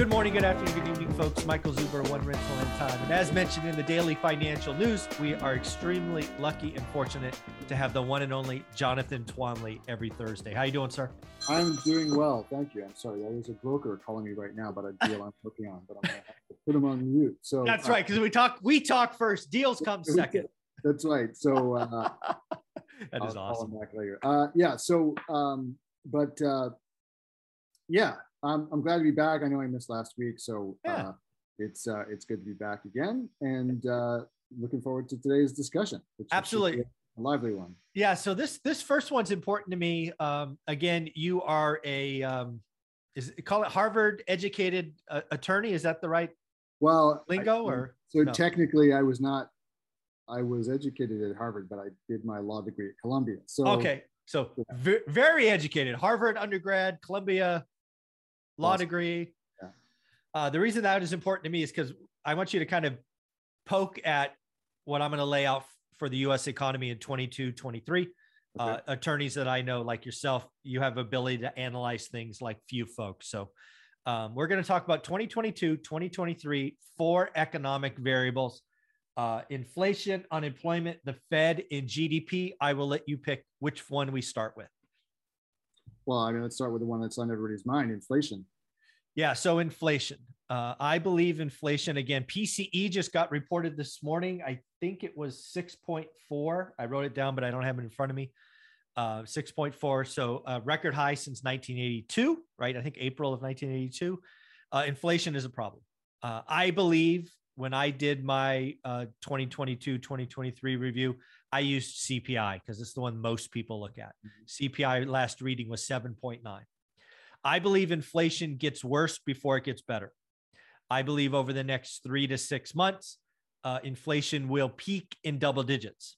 Good morning, good afternoon, good evening, folks. Michael Zuber, One Rental at a Time. And as mentioned in the daily financial news, we are extremely lucky and fortunate to have the one and only Jonathan Twombly every Thursday. How you doing, sir? I'm doing well, thank you. I'm sorry, there is a broker calling me right now, but a deal I'm working on, but I'm have to put him on mute. So that's right, because uh, we talk we talk first, deals come second. That's right. So uh, that is I'll awesome. back later. Uh, yeah. So, um, but uh, yeah, I'm, I'm glad to be back. I know I missed last week, so yeah. uh, it's uh, it's good to be back again, and uh, looking forward to today's discussion. Absolutely, a lively one. Yeah. So this this first one's important to me. Um, again, you are a um, is call it Harvard educated uh, attorney. Is that the right well lingo I, or so no? technically I was not. I was educated at Harvard, but I did my law degree at Columbia. So okay, so yeah. v- very educated, Harvard undergrad, Columbia law awesome. degree. Yeah. Uh, the reason that is important to me is because I want you to kind of poke at what I'm going to lay out for the U.S. economy in 22, 23. Okay. Uh, attorneys that I know, like yourself, you have ability to analyze things like few folks. So um, we're going to talk about 2022, 2023, four economic variables. Uh, inflation, unemployment, the Fed, and GDP. I will let you pick which one we start with. Well, I mean, let's start with the one that's on everybody's mind inflation. Yeah. So, inflation. Uh, I believe inflation again. PCE just got reported this morning. I think it was 6.4. I wrote it down, but I don't have it in front of me. Uh, 6.4. So, uh, record high since 1982, right? I think April of 1982. Uh, inflation is a problem. Uh, I believe when I did my uh, 2022 2023 review, I used CPI because it's the one most people look at. Mm-hmm. CPI last reading was 7.9. I believe inflation gets worse before it gets better. I believe over the next three to six months, uh, inflation will peak in double digits.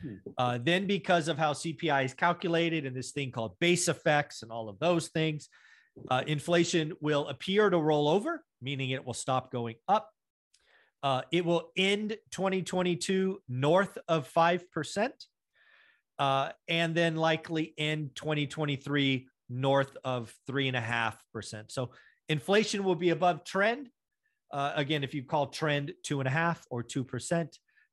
Hmm. Uh, then, because of how CPI is calculated and this thing called base effects and all of those things, uh, inflation will appear to roll over, meaning it will stop going up. Uh, it will end 2022 north of 5%, uh, and then likely end 2023 north of 3.5%. So inflation will be above trend. Uh, again, if you call trend two and a half or 2%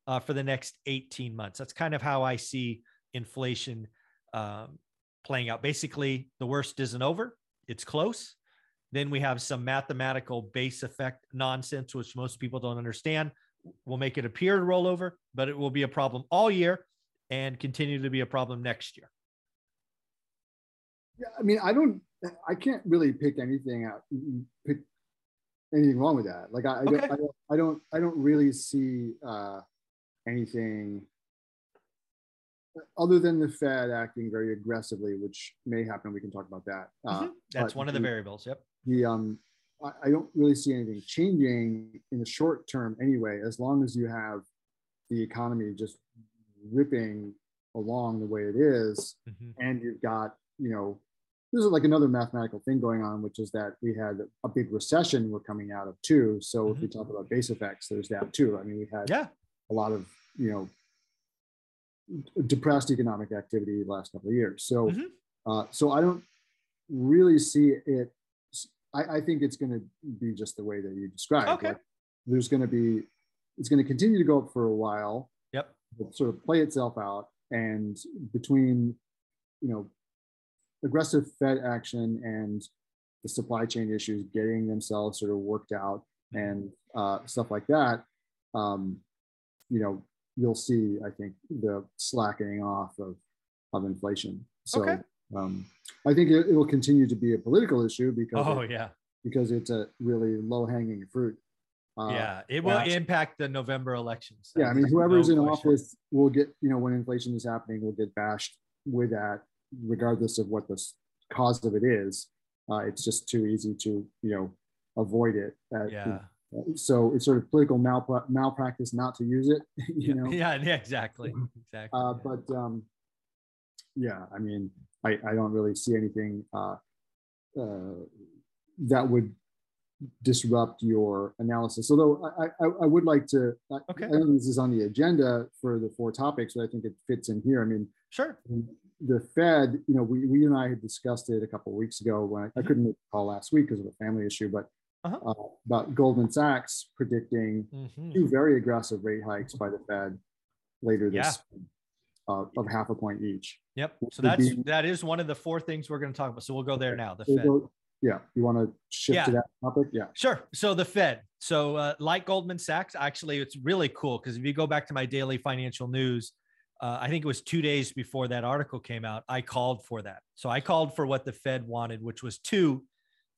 uh, for the next 18 months, that's kind of how I see inflation um, playing out. Basically, the worst isn't over, it's close. Then we have some mathematical base effect nonsense, which most people don't understand. We'll make it appear to roll over, but it will be a problem all year and continue to be a problem next year. Yeah, I mean, I don't, I can't really pick anything out, pick anything wrong with that. Like, I, okay. I, don't, I don't, I don't really see uh, anything other than the Fed acting very aggressively, which may happen. We can talk about that. Uh, mm-hmm. That's one of the variables. Yep the um, I, I don't really see anything changing in the short term anyway, as long as you have the economy just ripping along the way it is, mm-hmm. and you've got you know this is like another mathematical thing going on, which is that we had a big recession we're coming out of too. So mm-hmm. if we talk about base effects, there's that too. I mean, we had yeah. a lot of you know depressed economic activity last couple of years. So mm-hmm. uh, so I don't really see it I, I think it's going to be just the way that you described. Okay. Like there's going to be, it's going to continue to go up for a while. Yep. Sort of play itself out, and between, you know, aggressive Fed action and the supply chain issues getting themselves sort of worked out mm-hmm. and uh, stuff like that, um, you know, you'll see, I think, the slackening off of of inflation. So okay. Um, I think it, will continue to be a political issue because oh it, yeah because it's a really low hanging fruit. Uh, yeah, it will impact the November elections. Yeah, I mean, whoever's no in office will get you know when inflation is happening will get bashed with that, regardless of what the cause of it is. Uh, it's just too easy to you know avoid it. At, yeah. So it's sort of political malpra- malpractice not to use it. You yeah. know. Yeah. Yeah. Exactly. Exactly. Uh, but um, yeah, I mean, I, I don't really see anything uh, uh, that would disrupt your analysis. Although I, I, I would like to, Okay. I don't think this is on the agenda for the four topics, but I think it fits in here. I mean, sure. the Fed, you know, we, we and I had discussed it a couple of weeks ago when I, I Mhm. couldn't make the call last week because of a family issue, but Uh-huh. uh, about Goldman Sachs predicting Mhm. two very aggressive rate hikes by the Fed later this Yeah. spring, uh, of half a point each. Yep. So that's be- that is one of the four things we're going to talk about. So we'll go there now. The Fed. go- Yeah, you want to shift to that topic? Yeah. Sure. So the Fed. So uh, like Goldman Sachs, actually, it's really cool because if you go back to my daily financial news, uh, I think it was two days before that article came out. I called for that. So I called for what the Fed wanted, which was two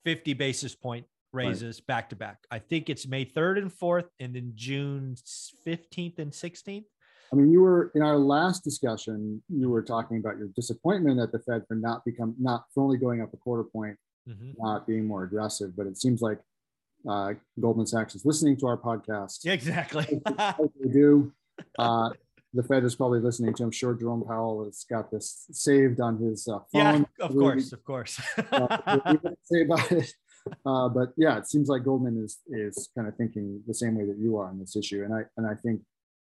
50 basis point raises back to back. I think it's May 3rd and 4th, and then June 15th and 16th. I mean, you were in our last discussion, you were talking about your disappointment at the Fed for not become not for only going up a quarter point, Mhm. not being more aggressive. But it seems like uh, Goldman Sachs is listening to our podcast. Yeah, exactly. They do. Uh, the Fed is probably listening to. I'm sure Jerome Powell has got this saved on his uh, phone. yeah, of course, of course. uh, say about it. Uh, but yeah, it seems like Goldman is is kind of thinking the same way that you are on this issue, and I and I think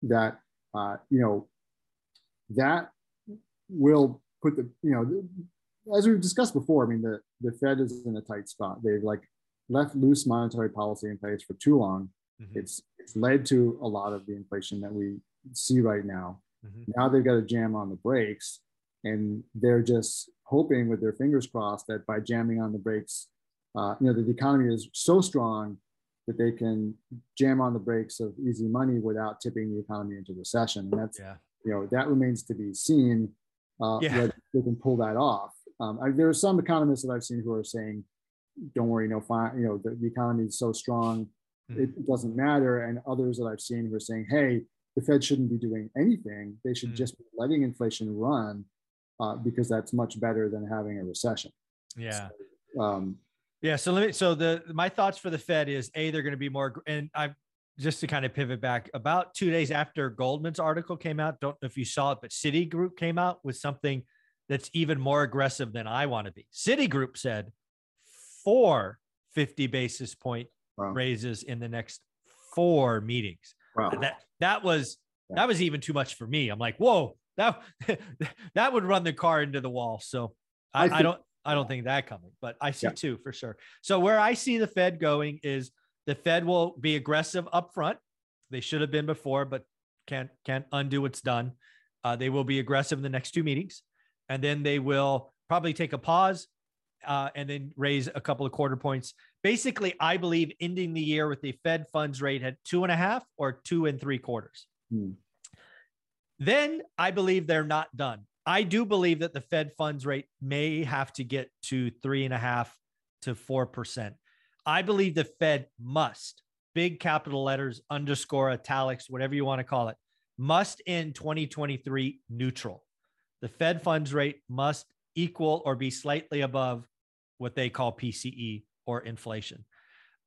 that uh, you know that will put the you know as we've discussed before. I mean, the the Fed is in a tight spot. They've like left loose monetary policy in place for too long. Mhm, It's it's led to a lot of the inflation that we see right now. mhm. Now they've got to jam on the brakes, and they're just hoping with their fingers crossed that by jamming on the brakes, uh, you know, the economy is so strong that they can jam on the brakes of easy money without tipping the economy into recession. And that's, Yeah. you know, that remains to be seen. Uh, Yeah. whether they can pull that off. Um, I, there are some economists that I've seen who are saying, "Don't worry, no, fine. You know, the, the economy is so strong, Mhm. it doesn't matter." And others that I've seen who are saying, "Hey, the Fed shouldn't be doing anything. They should Mm. just be letting inflation run uh, because that's much better than having a recession." Yeah. Um, Yeah. So let me. So the my thoughts for the Fed is a they're going to be more, and I'm just to kind of pivot back about two days after Goldman's article came out. Don't know if you saw it, but Citigroup came out with something that's even more aggressive than I want to be. Citigroup said four 50 basis point Wow. raises in the next four meetings. wow. That that was Yeah. that was even too much for me. I'm like, whoa, that that would run the car into the wall. So I I, I don't I don't think that coming, but I see Yeah. two for sure. So where I see the Fed going is the Fed will be aggressive up front. They should have been before, but can't can't undo what's done. Uh, they will be aggressive in the next two meetings, and then they will probably take a pause uh, and then raise a couple of quarter points. Basically, I believe ending the year with the Fed funds rate at two and a half or two and three quarters. Hmm. Then I believe they're not done. I do believe that the Fed funds rate may have to get to three and a half to four percent. I believe the Fed must, big capital letters, underscore, italics, whatever you want to call it, must end 2023 neutral. The Fed funds rate must equal or be slightly above what they call PCE or inflation.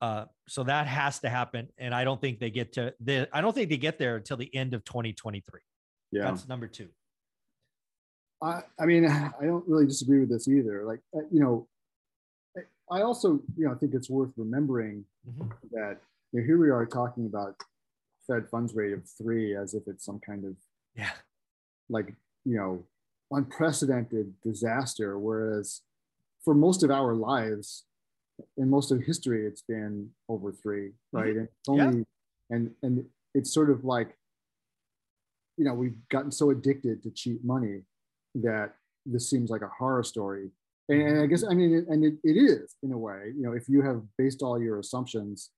Uh, so that has to happen, and I don't think they get to the. I don't think they get there until the end of 2023. Yeah. That's number two. I, I mean, I don't really disagree with this either. Like, uh, you know, I- also, you know, I think it's worth remembering Mhm. that you know, here we are talking about Fed funds rate of three as if it's some kind of Yeah. like, you know, unprecedented disaster. Whereas for most of our lives, in most of history, it's been over three, right? And it's Yeah. and and it's sort of like, you know, we've gotten so addicted to cheap money that this seems like a horror story. And, and I mm-hmm. guess I mean, and it, it is in a way. You know, if you have based all your assumptions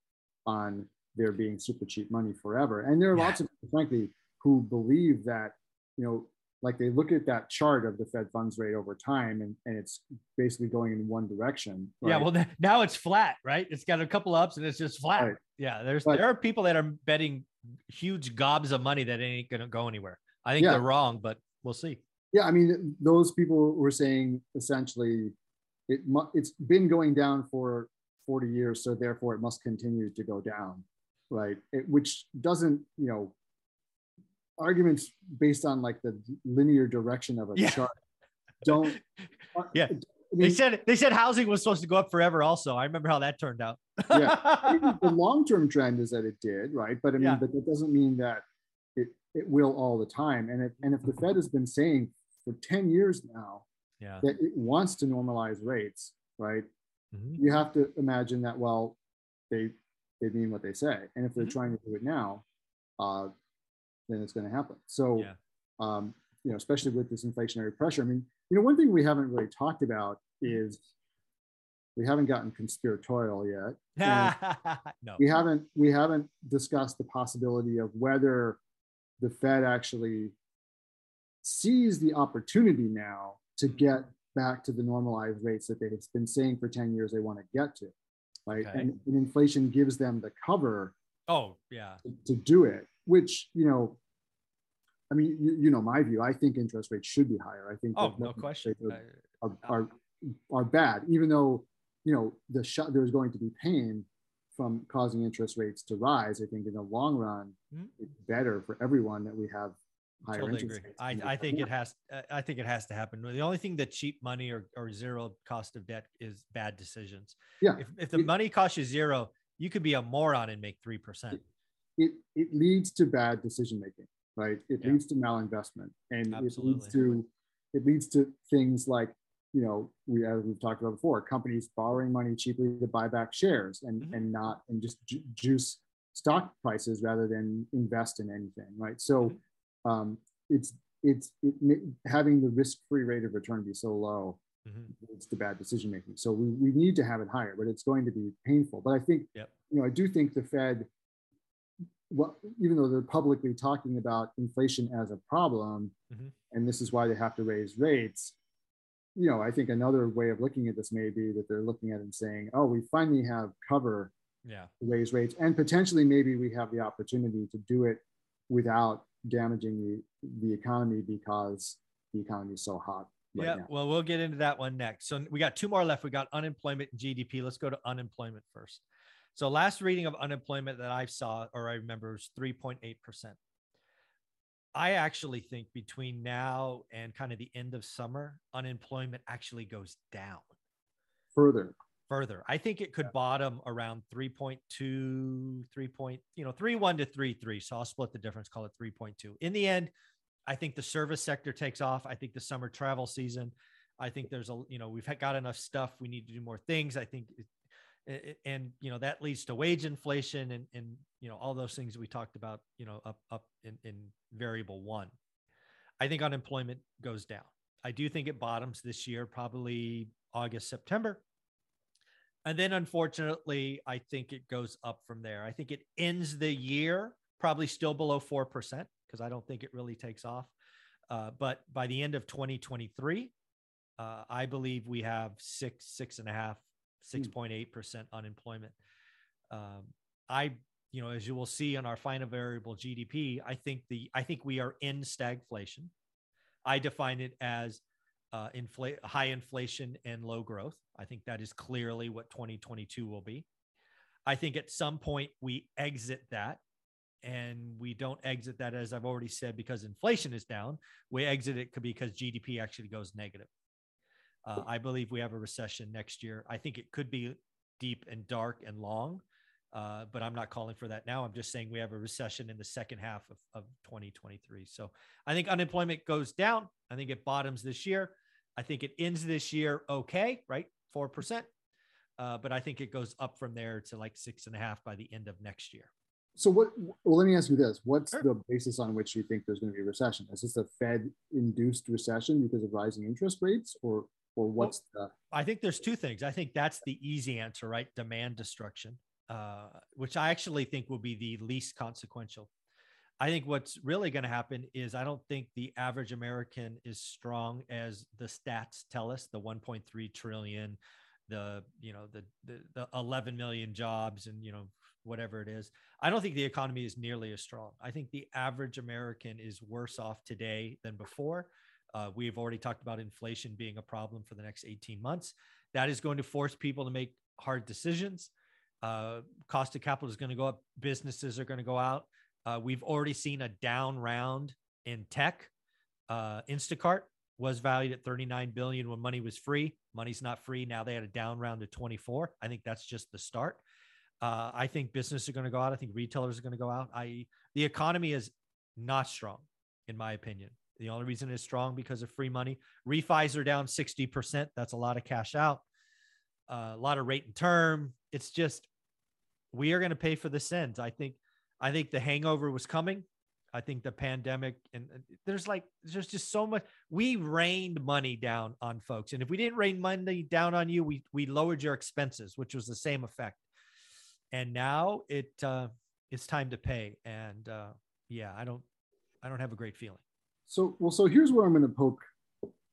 on there being super cheap money forever, and there are Yeah. lots of people, frankly, who believe that, you know, like they look at that chart of the Fed funds rate over time, and, and it's basically going in one direction. Yeah. Well, now it's flat, right? It's got a couple ups and it's just flat. Right. Yeah. There's But- there are people that are betting huge gobs of money that ain't gonna go anywhere. I think Yeah. they're wrong, but we'll see. Yeah i mean those people were saying essentially it mu- it's been going down for 40 years, so therefore it must continue to go down, right? It, which doesn't, you know, arguments based on like the linear direction of a Yeah. chart don't. Uh, yeah. I They said they said housing was supposed to go up forever. Also, I remember how that turned out. Yeah. the long-term trend is that it did, right? But I mean, Yeah. but that doesn't mean that it it will all the time. And it, and if the Fed has been saying for 10 years now yeah. that it wants to normalize rates, right? Mhm. You have to imagine that well, they they mean what they say, and if they're Mhm. trying to do it now, uh, then it's going to happen. So, Yeah. um, you know, especially with this inflationary pressure. I mean, you know, one thing we haven't really talked about is we haven't gotten conspiratorial yet. no. we haven't we haven't discussed the possibility of whether the Fed actually sees the opportunity now to Mm-hmm. get back to the normalized rates that they've been saying for 10 years they want to get to right Okay. and, and inflation gives them the cover Oh yeah. to, to do it which you know i mean you, you know my view i think interest rates should be higher i think Oh no question. Are, are, are, bad even though you know the shot there's going to be pain from causing interest rates to rise i think in the long run Mhm. it's better for everyone that we have totally agree. I, I think it has. uh, I think it has to happen. The only thing that cheap money or, or zero cost of debt is bad decisions. Yeah. If, if the It- money costs you zero, you could be a moron and make three percent. it it leads to bad decision making, right? It Yeah. leads to malinvestment, and it leads to it leads to things like you know we as we've talked about before, companies borrowing money cheaply to buy back shares and Mhm. and not and just ju- juice stock prices rather than invest in anything, right? So Mm-hmm. Um, it's it's it, having the risk free rate of return be so low Mhm. leads to bad decision making. So we, we need to have it higher, but it's going to be painful. But I think, Yep. you know, I do think the Fed, what even though they're publicly talking about inflation as a problem, Mhm. and this is why they have to raise rates, you know, I think another way of looking at this may be that they're looking at it and saying, oh, we finally have cover Yeah. to raise rates, and potentially maybe we have the opportunity to do it without damaging the, the economy because the economy is so hot right yeah. now. Well, we'll get into that one next. So we got two more left. We got unemployment and GDP. Let's go to unemployment first. So last reading of unemployment that I saw or I remember was 3.8%. I actually think between now and kind of the end of summer, unemployment actually goes down Further, further. I think it could bottom around 3.2, 3 point, you know, 3.1 to 3.3. So I'll split the difference, call it 3.2. In the end, I think the service sector takes off. I think the summer travel season, I think there's a, you know, we've got enough stuff. We need to do more things. I think, it, it, and, you know, that leads to wage inflation and, and, you know, all those things we talked about, you know, up, up in, in variable one. I think unemployment goes down. I do think it bottoms this year, probably August, September. And then unfortunately, I think it goes up from there. I think it ends the year probably still below 4% because I don't think it really takes off. Uh, but by the end of 2023, uh, I believe we have six, six and a half, 6.8% unemployment. Um, I, you know, as you will see on our final variable GDP, I think the, I think we are in stagflation. I define it as uh, inflate high inflation and low growth. I think that is clearly what 2022 will be. I think at some point we exit that and we don't exit that as I've already said because inflation is down. We exit it could be because GDP actually goes negative. Uh, I believe we have a recession next year. I think it could be deep and dark and long, uh, but I'm not calling for that now. I'm just saying we have a recession in the second half of, of 2023. So I think unemployment goes down. I think it bottoms this year. I think it ends this year okay, right? 4%. Uh, but I think it goes up from there to like six and a half by the end of next year. So what? Well, let me ask you this: What's Sure. the basis on which you think there's going to be a recession? Is this a Fed-induced recession because of rising interest rates, or or what's the? I think there's two things. I think that's the easy answer, right? Demand destruction, uh, which I actually think will be the least consequential. I think what's really going to happen is I don't think the average American is strong as the stats tell us. The 1.3 trillion, the you know the, the the 11 million jobs, and you know whatever it is. I don't think the economy is nearly as strong. I think the average American is worse off today than before. Uh, we've already talked about inflation being a problem for the next 18 months. That is going to force people to make hard decisions. Uh, cost of capital is going to go up. Businesses are going to go out. Uh, we've already seen a down round in tech. Uh, Instacart was valued at 39 billion when money was free. Money's not free now. They had a down round to 24. I think that's just the start. Uh, I think businesses are going to go out. I think retailers are going to go out. I the economy is not strong, in my opinion. The only reason it's strong because of free money. Refis are down 60%. That's a lot of cash out, uh, a lot of rate and term. It's just we are going to pay for the sins. I think I think the hangover was coming. I think the pandemic and there's like there's just so much. We rained money down on folks, and if we didn't rain money down on you, we we lowered your expenses, which was the same effect. And now it uh, it's time to pay, and uh, yeah, I don't I don't have a great feeling. So well, so here's where I'm going to poke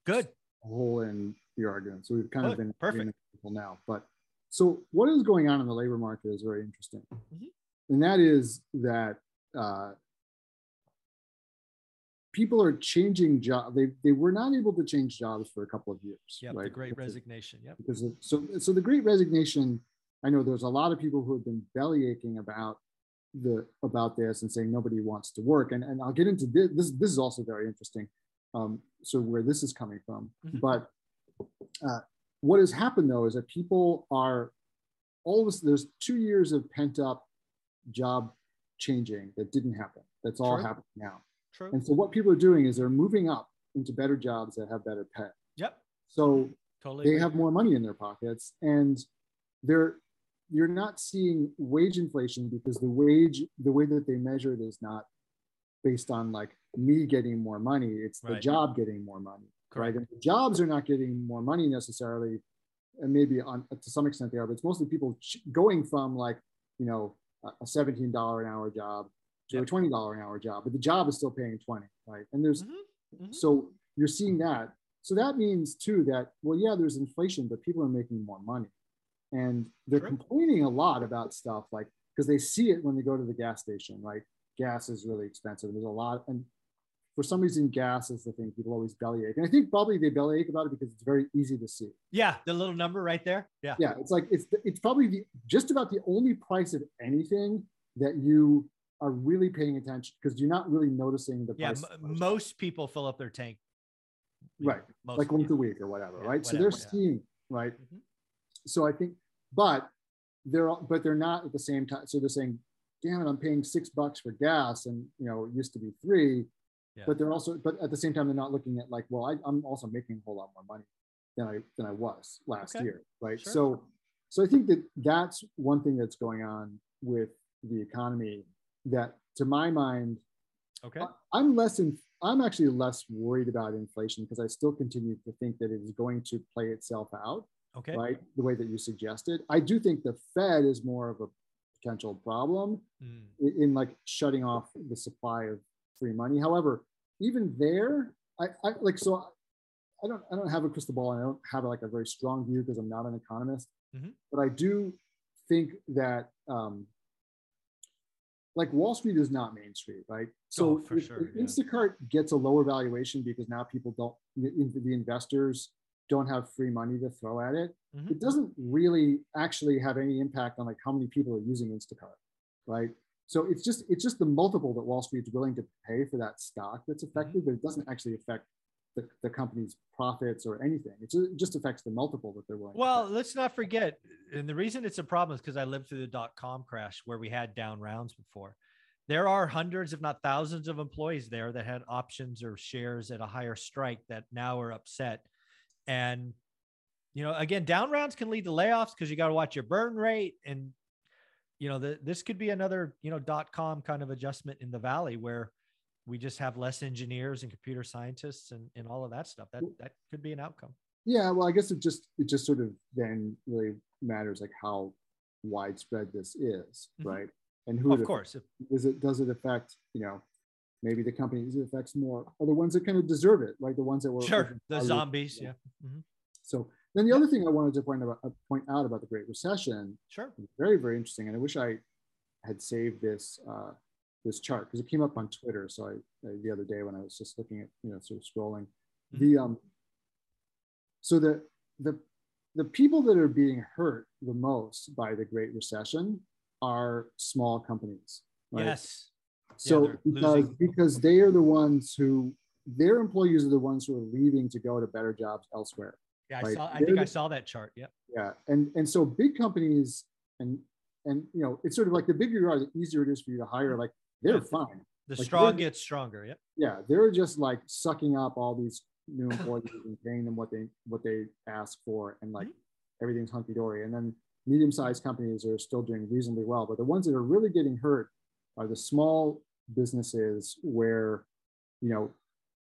good a hole in the argument. So we've kind of been Perfect. People now, but so what is going on in the labor market is very interesting, Mhm. and that is that uh, people are changing job. They they were not able to change jobs for a couple of years. Yeah, right? the great Because resignation. Yep. because of, so so the great resignation i know there's a lot of people who have been belly aching about the about this and saying nobody wants to work and, and i'll get into this this, this is also very interesting um, so where this is coming from Mhm. but uh, what has happened though is that people are all of us there's two years of pent up job changing that didn't happen that's all True. happening now True. and so what people are doing is they're moving up into better jobs that have better pay Yep. so Totally. they have more money in their pockets and they're you're not seeing wage inflation because the wage the way that they measure it is not based on like me getting more money it's the job getting more money Correct. right and the jobs are not getting more money necessarily and maybe on to some extent they are but it's mostly people ch- going from like you know a a $17 an hour job to a $20 an hour job but the job is still paying 20 right and there's Mhm. Mhm. so you're seeing that. So that means too that well, yeah, there's inflation, but people are making more money, and they're complaining a lot about stuff like because they see it when they go to the gas station. Right, gas is really expensive. There's a lot, and for some reason, gas is the thing people always bellyache, and I think probably they bellyache about it because it's very easy to see. Yeah, the little number right there. Yeah. Yeah, it's like it's it's probably the, just about the only price of anything that you are really paying attention because you're not really noticing the Yeah. price. m- most people fill up their tank. Right. Most, like once yeah. a week or whatever, Yeah, right? so they're yeah. seeing, right? Mhm. So I think, but they're but they're not at the same time. So they're saying, "Damn it, I'm paying six bucks for gas, and you know it used to be three. Yeah. But they're also, but at the same time, they're not looking at like, well, I, I'm also making a whole lot more money than I than I was last Okay. year, right? Sure. So, so I think that that's one thing that's going on with the economy that, to my mind, Okay. I- I'm less in, I'm actually less worried about inflation because I still continue to think that it is going to play itself out, Okay. right? The way that you suggested. I do think the Fed is more of a potential problem Mm, in, in like shutting off the supply of free money. However, even there, I, I like so I don't I don't have a crystal ball and I don't have like a very strong view because I'm not an economist. Mhm. But I do think that um, like Wall Street is not Main Street, right? So Oh, for if- sure, if yeah. Instacart gets a lower valuation because now people don't the, the investors don't have free money to throw at it. Mhm. It doesn't really actually have any impact on like how many people are using Instacart, right? So it's just it's just the multiple that Wall Street's willing to pay for that stock that's Mm-hmm. affected, but it doesn't actually affect the, the company's profits or anything. It just affects the multiple that they're willing. to Well, let's not forget, and the reason it's a problem is because I lived through the dot com crash where we had down rounds before. There are hundreds, if not thousands, of employees there that had options or shares at a higher strike that now are upset. And, you know, again, down rounds can lead to layoffs because you got to watch your burn rate. And, you know, the, this could be another, you know, dot com kind of adjustment in the valley where we just have less engineers and computer scientists and, and all of that stuff. That that could be an outcome. yeah, well, I guess it just it just sort of then really matters like how widespread this is, Mhm. right? And who Of it course. If, does it does it affect you know maybe the companies it affects more are the ones that kind of deserve it like the ones that were sure. The zombies. Yeah. Mhm. so then the other thing i wanted to point out uh, point out about the great recession Sure. very very interesting and i wish i had saved this uh, this chart because it came up on twitter so i uh, the other day when i was just looking at you know sort of scrolling Mhm. the um so the the the people that are being hurt the most by the Great Recession are small companies. Right? Yes. So yeah, because losing. because they are the ones who their employees are the ones who are leaving to go to better jobs elsewhere. Yeah, I saw. I think the, I saw that chart. Yeah. Yeah, and and so big companies and and you know it's sort of like the bigger you are, the easier it is for you to hire. Like they're fine. The like strong gets stronger. Yep. Yeah, they're just like sucking up all these new employees and paying them what they what they ask for, and like mm-hmm. everything's hunky dory. And then medium-sized companies are still doing reasonably well, but the ones that are really getting hurt are the small businesses where, you know,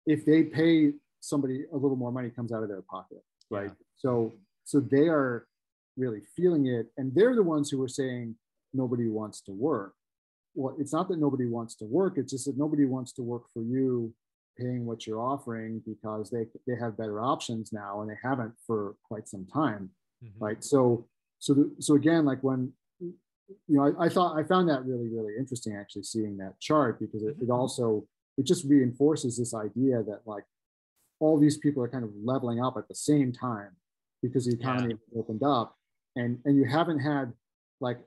if they pay somebody a little more money comes out of their pocket, right? Yeah. So so they are really feeling it, and they're the ones who are saying nobody wants to work. Well, it's not that nobody wants to work; it's just that nobody wants to work for you, paying what you're offering because they they have better options now, and they haven't for quite some time, mm-hmm. right? So so the, so again, like when you know, I, I, thought I found that really, really interesting actually seeing that chart because it, it mm-hmm. also it just reinforces this idea that like all these people are kind of leveling up at the same time because the economy yeah. opened up and and you haven't had like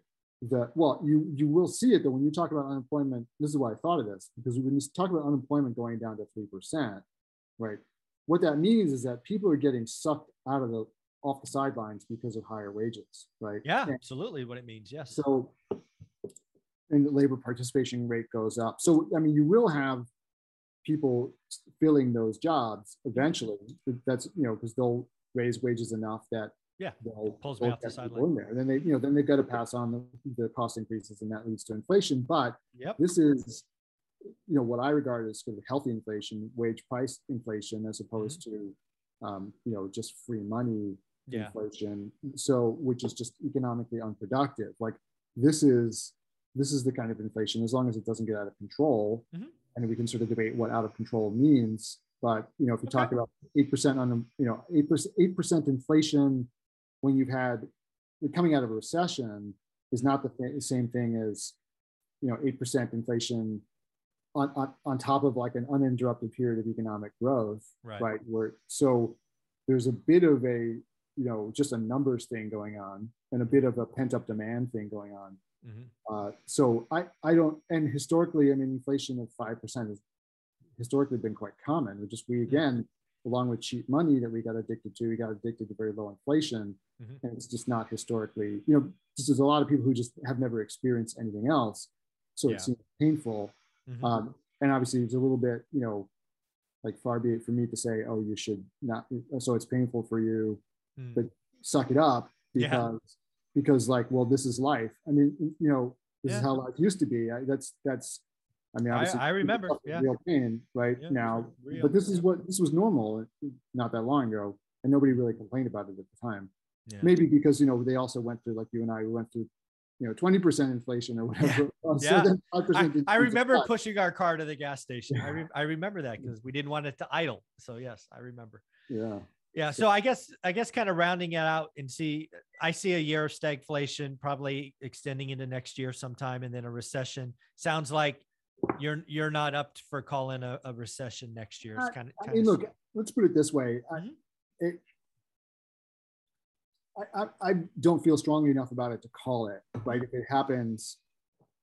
the well you you will see it though when you talk about unemployment this is why i thought of this because when you talk about unemployment going down to 3% right what that means is that people are getting sucked out of the off the sidelines because of higher wages, right? Yeah, and absolutely what it means. Yes. So, and the labor participation rate goes up. So, I mean, you will have people filling those jobs eventually. That's, you know, because they'll raise wages enough that yeah, they'll, pulls they'll me off the sideline. There. And then they, you know, then they've got to pass on the, the cost increases and that leads to inflation. But yep. this is, you know, what I regard as sort of healthy inflation, wage price inflation, as opposed mm-hmm. to, um, you know, just free money yeah. inflation. So, which is just economically unproductive. Like this is this is the kind of inflation as long as it doesn't get out of control, mm-hmm. And we can sort of debate what out of control means. But you know, if you okay. talk about eight percent on you know eight percent eight percent inflation when you've had coming out of a recession is not the th- same thing as you know eight percent inflation on, on on top of like an uninterrupted period of economic growth, right? right? Where so there's a bit of a you know just a numbers thing going on and a bit of a pent up demand thing going on. Mm-hmm. Uh, so I I don't and historically I mean inflation of five percent has historically been quite common. We just we mm-hmm. again mm-hmm. along with cheap money that we got addicted to, we got addicted to very low inflation, mm-hmm. and it's just not historically you know this is a lot of people who just have never experienced anything else, so yeah. it seems painful. Mm-hmm. Um, and obviously it's a little bit you know like far be it for me to say oh you should not so it's painful for you mm. but suck it up because. Because like well this is life. I mean you know this yeah. is how life used to be. I, that's that's i mean obviously i, I remember yeah. real pain right yeah, now. but this is what this was normal uh, not that long ago and nobody really complained about it at the time. Maybe because you know they also went through like you and i we went through you know 20% inflation or whatever yeah. So I, I, remember pushing our car to the gas station. I, re- I remember that because we didn't want it to idle. So yes i remember. Yeah yeah. So I guess I guess kind of rounding it out and see I see a year of stagflation probably extending into next year sometime and then a recession. Sounds like you're you're not up for calling a, a recession next year. It's kind of, I mean, look, let's put it this way. Mm-hmm. I, it, I, I, don't feel strongly enough about it to call it. Right? If it happens,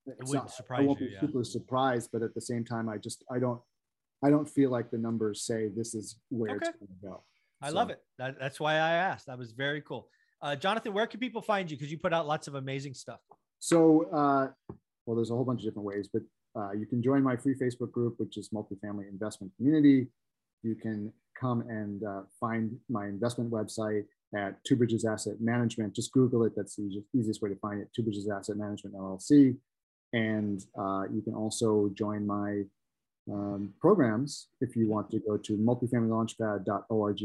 it wouldn't not, surprise I won't you, be yeah. super surprised, but at the same time, I just I don't I don't feel like the numbers say this is where okay. it's going to go. I so. love it. That, that's why I asked. That was very cool. Uh, Jonathan, where can people find you? Because you put out lots of amazing stuff. So, uh, well, there's a whole bunch of different ways, but uh, you can join my free Facebook group, which is Multifamily Investment Community. You can come and uh, find my investment website at Two Bridges Asset Management. Just Google it. That's the easiest way to find it. Two Bridges Asset Management LLC. And uh, you can also join my um, programs, if you want to go to multifamilylaunchpad.org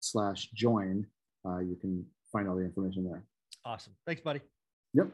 slash join, uh, you can find all the information there. Awesome. Thanks, buddy. Yep.